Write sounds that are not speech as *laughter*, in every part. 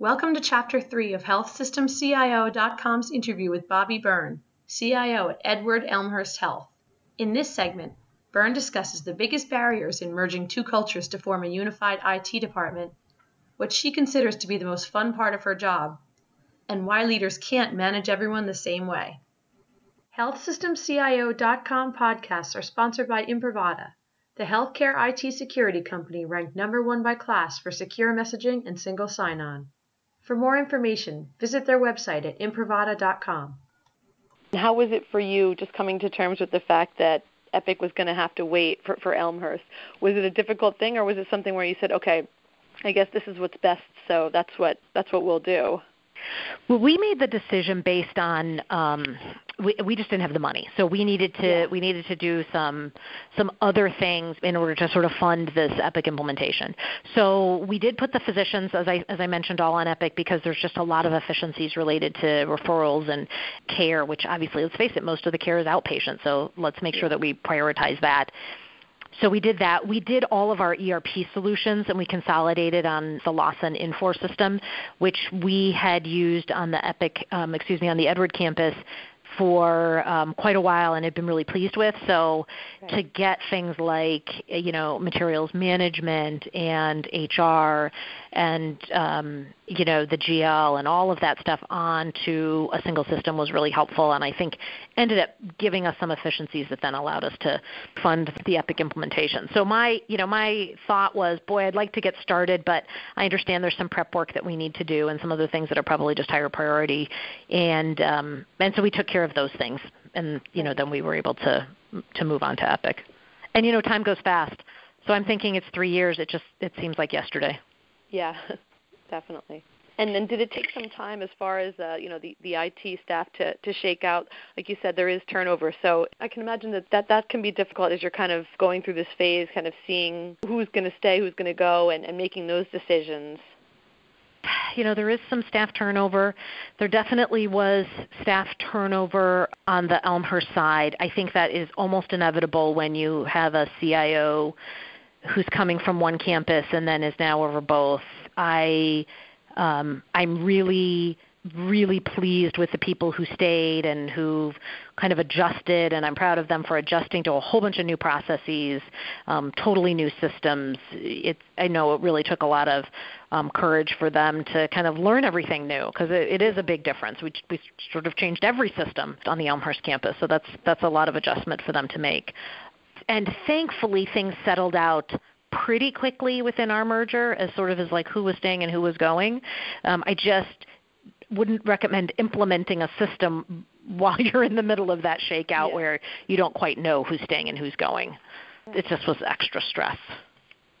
Welcome to Chapter 3 of HealthSystemCIO.com's interview with Bobbie Byrne, CIO at Edward Elmhurst Health. In this segment, Byrne discusses the biggest barriers in merging two cultures to form a unified IT department, what she considers to be the most fun part of her job, and why leaders can't manage everyone the same way. HealthSystemCIO.com podcasts are sponsored by Imprivata, the healthcare IT security company ranked number one by KLAS for secure messaging and single sign-on. For more information, visit their website at imprivata.com. How was it for you just coming to terms with the fact that Epic was going to have to wait for, for Elmhurst? Was it a difficult thing, or was it something where you said, "Okay, I guess this is what's best, so that's what that's what we'll do"? Well, we made the decision based on um, we, we just didn't have the money, so we needed to Yeah. we needed to do some some other things in order to sort of fund this Epic implementation. So we did put the physicians, as I as I mentioned, all on Epic because there's just a lot of efficiencies related to referrals and care. Which obviously, let's face it, most of the care is outpatient. So let's make sure that we prioritize that. So we did that. We did all of our ERP solutions and we consolidated on the Lawson Infor system, which we had used on the Epic, um, excuse me, on the Edward campus for um, quite a while and had been really pleased with. So Right. to get things like you know materials management and HR and um, you know the GL and all of that stuff onto a single system was really helpful, and I think ended up giving us some efficiencies that then allowed us to fund the Epic implementation. So my you know my thought was, boy, I'd like to get started, but I understand there's some prep work that we need to do and some other things that are probably just higher priority, and um, and so we took care of those things, and you know then we were able to to move on to Epic. And you know time goes fast, so I'm thinking it's three years. It just it seems like yesterday. Yeah, definitely. And then did it take some time as far as uh, you know the, the IT staff to, to shake out? Like you said, there is turnover, so I can imagine that, that that can be difficult as you're kind of going through this phase, kind of seeing who's going to stay, who's going to go, and, and making those decisions. you know there is some staff turnover there definitely was staff turnover on the elmhurst side i think that is almost inevitable when you have a cio who's coming from one campus and then is now over both i um, i'm really really pleased with the people who stayed and who've kind of adjusted and i'm proud of them for adjusting to a whole bunch of new processes um, totally new systems. It's i know it really took a lot of um, courage for them to kind of learn everything new because it, it is a big difference. We, we sort of changed every system on the elmhurst campus so that's that's a lot of adjustment for them to make. And thankfully things settled out pretty quickly within our merger as sort of as like who was staying and who was going um, i just wouldn't recommend implementing a system while *laughs* you're in the middle of that shakeout Yeah. where you don't quite know who's staying and who's going. It just was extra stress.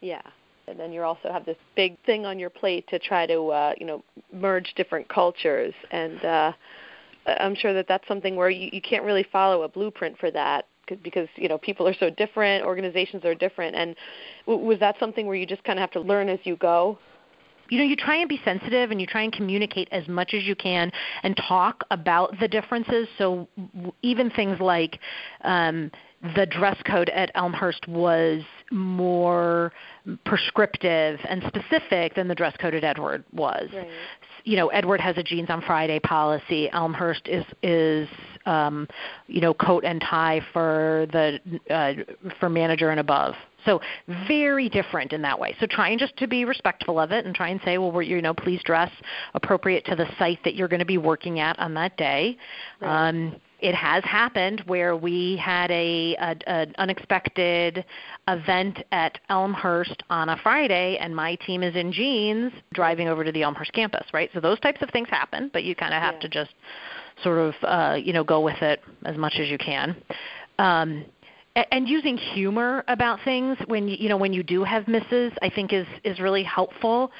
Yeah. And then you also have this big thing on your plate to try to uh, you know merge different cultures, and uh, I'm sure that that's something where you, you can't really follow a blueprint for that because you know people are so different, organizations are different, and w- was that something where you just kind of have to learn as you go? you know you try and be sensitive and you try and communicate as much as you can and talk about the differences so even things like um, the dress code at elmhurst was more prescriptive and specific than the dress code at edward was Right. you know edward has a jeans on friday policy elmhurst is is um, you know coat and tie for the uh, for manager and above so very different in that way. So trying just to be respectful of it and try and say, well, we're, you know, please dress appropriate to the site that you're going to be working at on that day. Right. Um, it has happened where we had a, a an unexpected event at Elmhurst on a Friday, and my team is in jeans driving over to the Elmhurst campus. Right. So those types of things happen, but you kind of have Yeah. to just sort of uh, you know go with it as much as you can. Um, and using humor about things when you, know when you do have misses i think is is really helpful.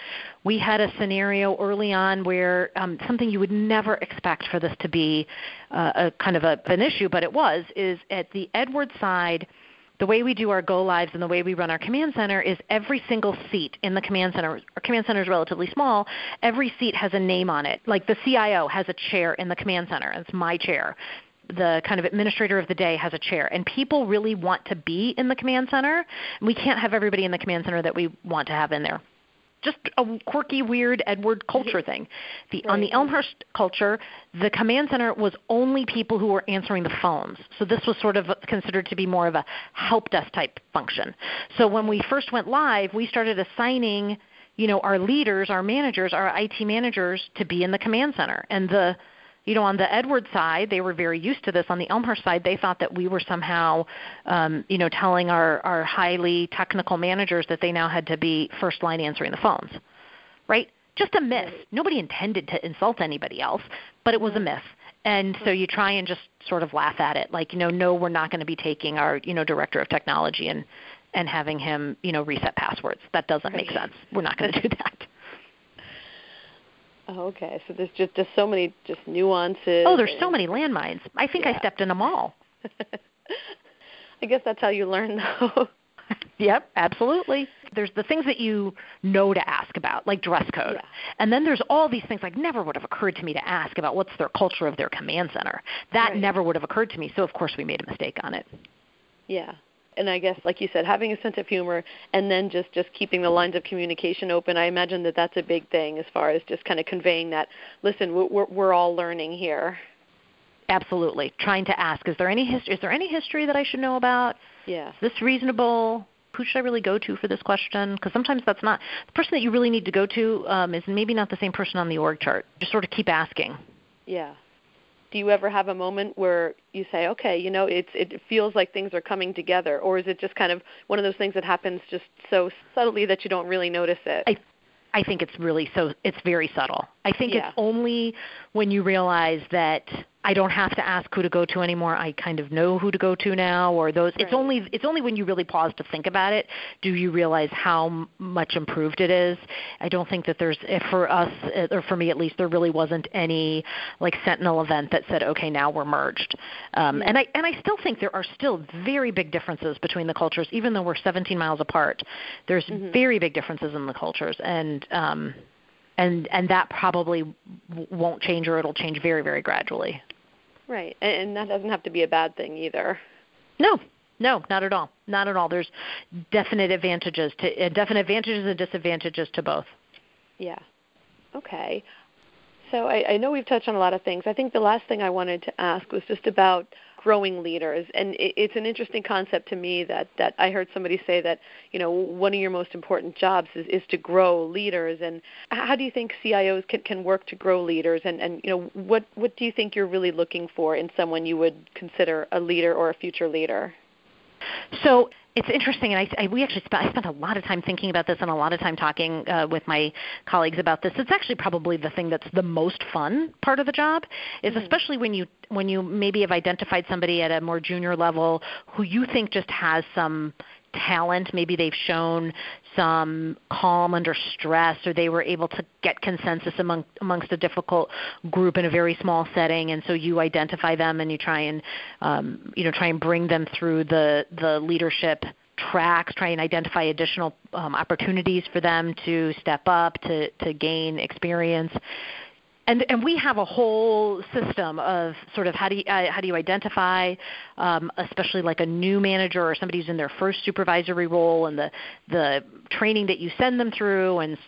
We had a scenario early on where um, something you would never expect for this to be uh, a kind of a, an issue but it was is at the edward side the way we do our go lives and the way we run our command center is every single seat in the command center our command center is relatively small every seat has a name on it. Like the cio has a chair in the command center. It's my chair the kind of administrator of the day has a chair and people really want to be in the command center we can't have everybody in the command center that we want to have in there just a quirky, weird Edward culture thing. The right. on the Elmhurst culture, the command center was only people who were answering the phones. So this was sort of considered to be more of a help desk type function. So when we first went live, we started assigning, you know, our leaders, our managers, our IT managers to be in the command center. And the you know, on the Edward side, they were very used to this. On the Elmhurst side, they thought that we were somehow, um, you know, telling our, our highly technical managers that they now had to be first line answering the phones, right? Just a myth. Nobody intended to insult anybody else, but it was a myth. And so you try and just sort of laugh at it, like, you know, no, we're not going to be taking our, you know, director of technology and and having him, you know, reset passwords. That doesn't make sense. We're not going to do that. Oh, okay. So there's just just so many just nuances. Oh, there's so many landmines. I think yeah. I stepped in them all. *laughs* I guess that's how you learn, though. *laughs* yep, absolutely. There's the things that you know to ask about, like dress code. Yeah. And then there's all these things like never would have occurred to me to ask about what's their culture of their command center. That right. never would have occurred to me. So of course we made a mistake on it. Yeah and I guess, like you said, having a sense of humor and then just just keeping the lines of communication open. I imagine that that's a big thing as far as just kind of conveying that. Listen, we're we're all learning here. Absolutely, trying to ask: Is there any history? Is there any history that I should know about? Yeah. Is this reasonable? Who should I really go to for this question? Because sometimes that's not the person that you really need to go to um, is maybe not the same person on the org chart. Just sort of keep asking. Yeah do you ever have a moment where you say, okay, you know, it's it feels like things are coming together, or is it just kind of one of those things that happens just so subtly that you don't really notice it? I I think it's really so it's very subtle. I think yeah. it's only when you realize that I don't have to ask who to go to anymore. I kind of know who to go to now or those right. it's only it's only when you really pause to think about it do you realize how much improved it is. I don't think that there's for us or for me at least there really wasn't any like sentinel event that said okay now we're merged. Um, and I and I still think there are still very big differences between the cultures even though we're 17 miles apart. There's mm-hmm. very big differences in the cultures and um and and that probably won't change or it'll change very very gradually. Right, and and that doesn't have to be a bad thing either. No, no, not at all. Not at all. There's definite advantages to uh, definite advantages and disadvantages to both. Yeah. Okay. So I, I know we've touched on a lot of things. I think the last thing I wanted to ask was just about growing leaders. And it, it's an interesting concept to me that that I heard somebody say that you know one of your most important jobs is, is to grow leaders. And how do you think CIOs can, can work to grow leaders? And and you know what what do you think you're really looking for in someone you would consider a leader or a future leader so it's interesting, and I, I we actually spent I spent a lot of time thinking about this and a lot of time talking uh, with my colleagues about this. It's actually probably the thing that's the most fun part of the job, is mm-hmm. especially when you when you maybe have identified somebody at a more junior level who you think just has some talent. Maybe they've shown some calm under stress, or they were able to get consensus among, amongst a difficult group in a very small setting. And so you identify them and you try and um, you know try and bring them through the the leadership tracks, try and identify additional um, opportunities for them to step up, to, to gain experience and and we have a whole system of sort of how do you, uh, how do you identify, um, especially like a new manager or somebody who's in their first supervisory role, and the the training that you send them through, and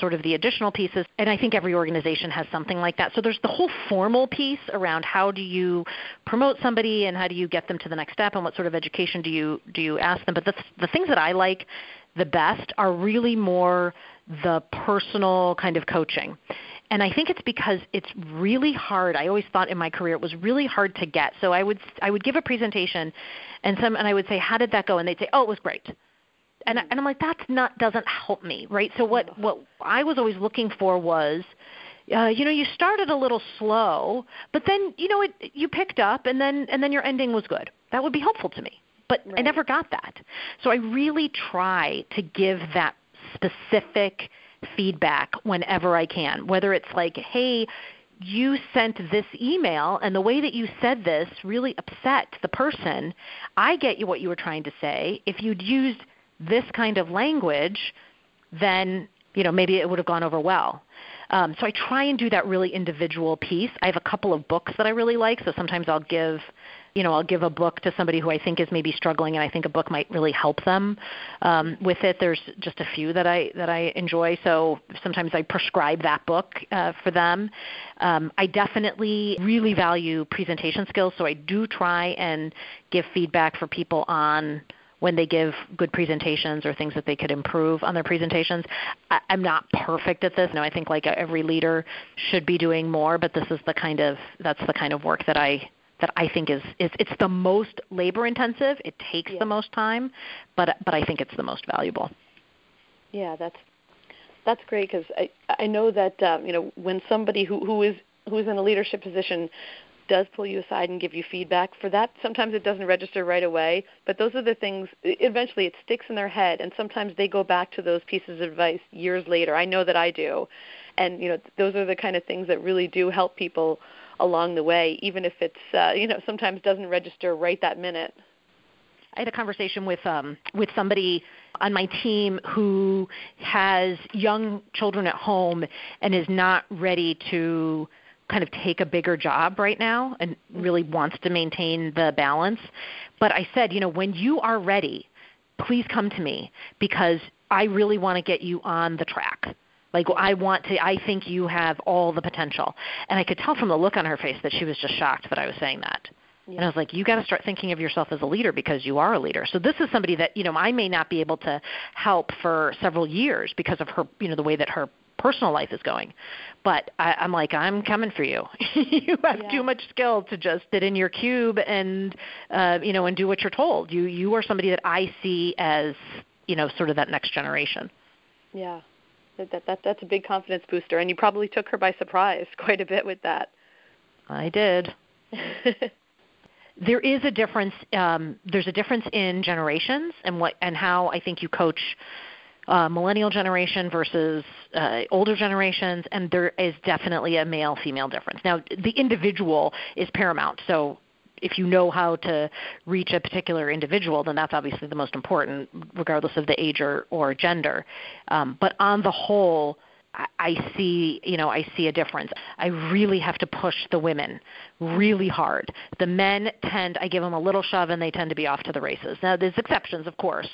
sort of the additional pieces. And I think every organization has something like that. So there's the whole formal piece around how do you promote somebody and how do you get them to the next step and what sort of education do you do you ask them. But the the things that I like the best are really more the personal kind of coaching. And I think it's because it's really hard. I always thought in my career it was really hard to get. So I would I would give a presentation, and some and I would say, "How did that go?" And they'd say, "Oh, it was great." And I, and I'm like, "That's not doesn't help me, right?" So what what I was always looking for was. Uh, you know, you started a little slow, but then you know it, you picked up, and then and then your ending was good. That would be helpful to me, but right. I never got that. So I really try to give that specific feedback whenever I can, whether it's like, hey, you sent this email and the way that you said this really upset the person. I get you what you were trying to say. If you'd used this kind of language, then you know maybe it would have gone over well. Um, so I try and do that really individual piece. I have a couple of books that I really like, so sometimes I'll give you know, I'll give a book to somebody who I think is maybe struggling, and I think a book might really help them um, with it. There's just a few that I that I enjoy, so sometimes I prescribe that book uh, for them. Um, I definitely really value presentation skills, so I do try and give feedback for people on when they give good presentations or things that they could improve on their presentations. I, am not perfect at this. No, I think like every leader should be doing more, but this is the kind of that's the kind of work that I that I think is, is it's the most labor intensive. It takes yeah. the most time, but but I think it's the most valuable. Yeah, that's that's great because I I know that um, you know when somebody who who is who is in a leadership position does pull you aside and give you feedback for that sometimes it doesn't register right away but those are the things eventually it sticks in their head and sometimes they go back to those pieces of advice years later i know that i do and you know those are the kind of things that really do help people along the way, even if it's uh, you know sometimes doesn't register right that minute. I had a conversation with um, with somebody on my team who has young children at home and is not ready to kind of take a bigger job right now and really wants to maintain the balance. But I said, you know, when you are ready, please come to me because I really want to get you on the track. Like I want to I think you have all the potential. And I could tell from the look on her face that she was just shocked that I was saying that. Yeah. And I was like, you got to start thinking of yourself as a leader because you are a leader. So this is somebody that, you know, I may not be able to help for several years because of her, you know, the way that her personal life is going. But I, I'm like, I'm coming for you. *laughs* you have yeah. too much skill to just sit in your cube and, uh, you know, and do what you're told. You you are somebody that I see as, you know, sort of that next generation. Yeah, that, that, that that's a big confidence booster, and you probably took her by surprise *laughs* quite a bit with that. I did. *laughs* there is a difference. Um, there's a difference in generations and what and how I think you coach uh, millennial generation versus uh, older generations, and there is definitely a male female difference. Now, the individual is paramount. So if you know how to reach a particular individual, then that's obviously the most important, regardless of the age or, or gender. Um, but on the whole, I I see, you know, I see a difference. I really have to push the women really hard. The men tend, I give them a little shove and they tend to be off to the races. Now, there's exceptions, of course.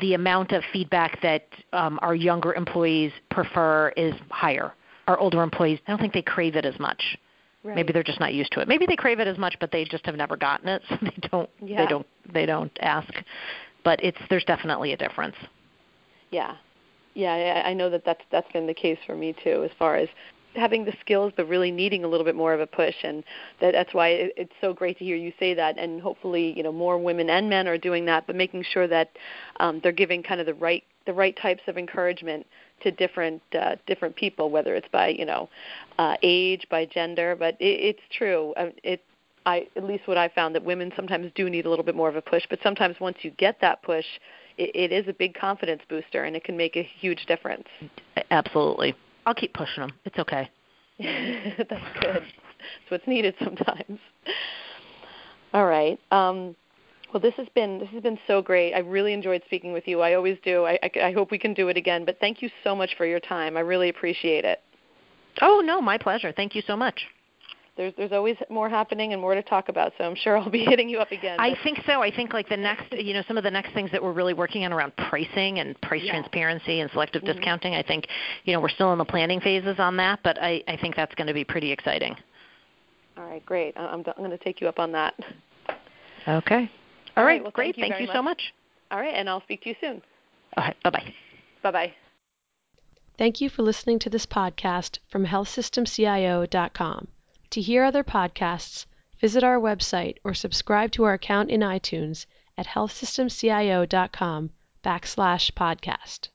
The amount of feedback that um, our younger employees prefer is higher. Our older employees, I don't think they crave it as much. Right. Maybe they're just not used to it. Maybe they crave it as much, but they just have never gotten it, *laughs* so they don't. Yeah. They don't. They don't ask. But it's there's definitely a difference. Yeah, yeah. I know that that's that's been the case for me too, as far as having the skills but really needing a little bit more of a push and that, that's why it, it's so great to hear you say that and hopefully you know more women and men are doing that but making sure that um, they're giving kind of the right the right types of encouragement to different uh, different people, whether it's by you know uh, age, by gender. But it, it's true. Uh, it I at least what I found that women sometimes do need a little bit more of a push. But sometimes once you get that push, it, it is a big confidence booster, and it can make a huge difference. Absolutely. I'll keep pushing them. It's okay. *laughs* That's good. That's what's needed sometimes. All right. Um, well, this has been this has been so great. I really enjoyed speaking with you. I always do. I, I, I hope we can do it again. But thank you so much for your time. I really appreciate it. Oh no, my pleasure. Thank you so much. There's there's always more happening and more to talk about. So I'm sure I'll be *laughs* hitting you up again. I think so. I think like the next, you know, some of the next things that we're really working on around pricing and price yeah. transparency and selective mm-hmm. discounting. I think, you know, we're still in the planning phases on that, but I I think that's going to be pretty exciting. All right, great. I'm I'm going to take you up on that. Okay. All right, well, great. Thank you, thank you so much. All right, and I'll speak to you soon. All right, bye bye. Bye bye. Thank you for listening to this podcast from healthsystemcio.com. To hear other podcasts, visit our website or subscribe to our account in iTunes at healthsystemcio.com backslash podcast.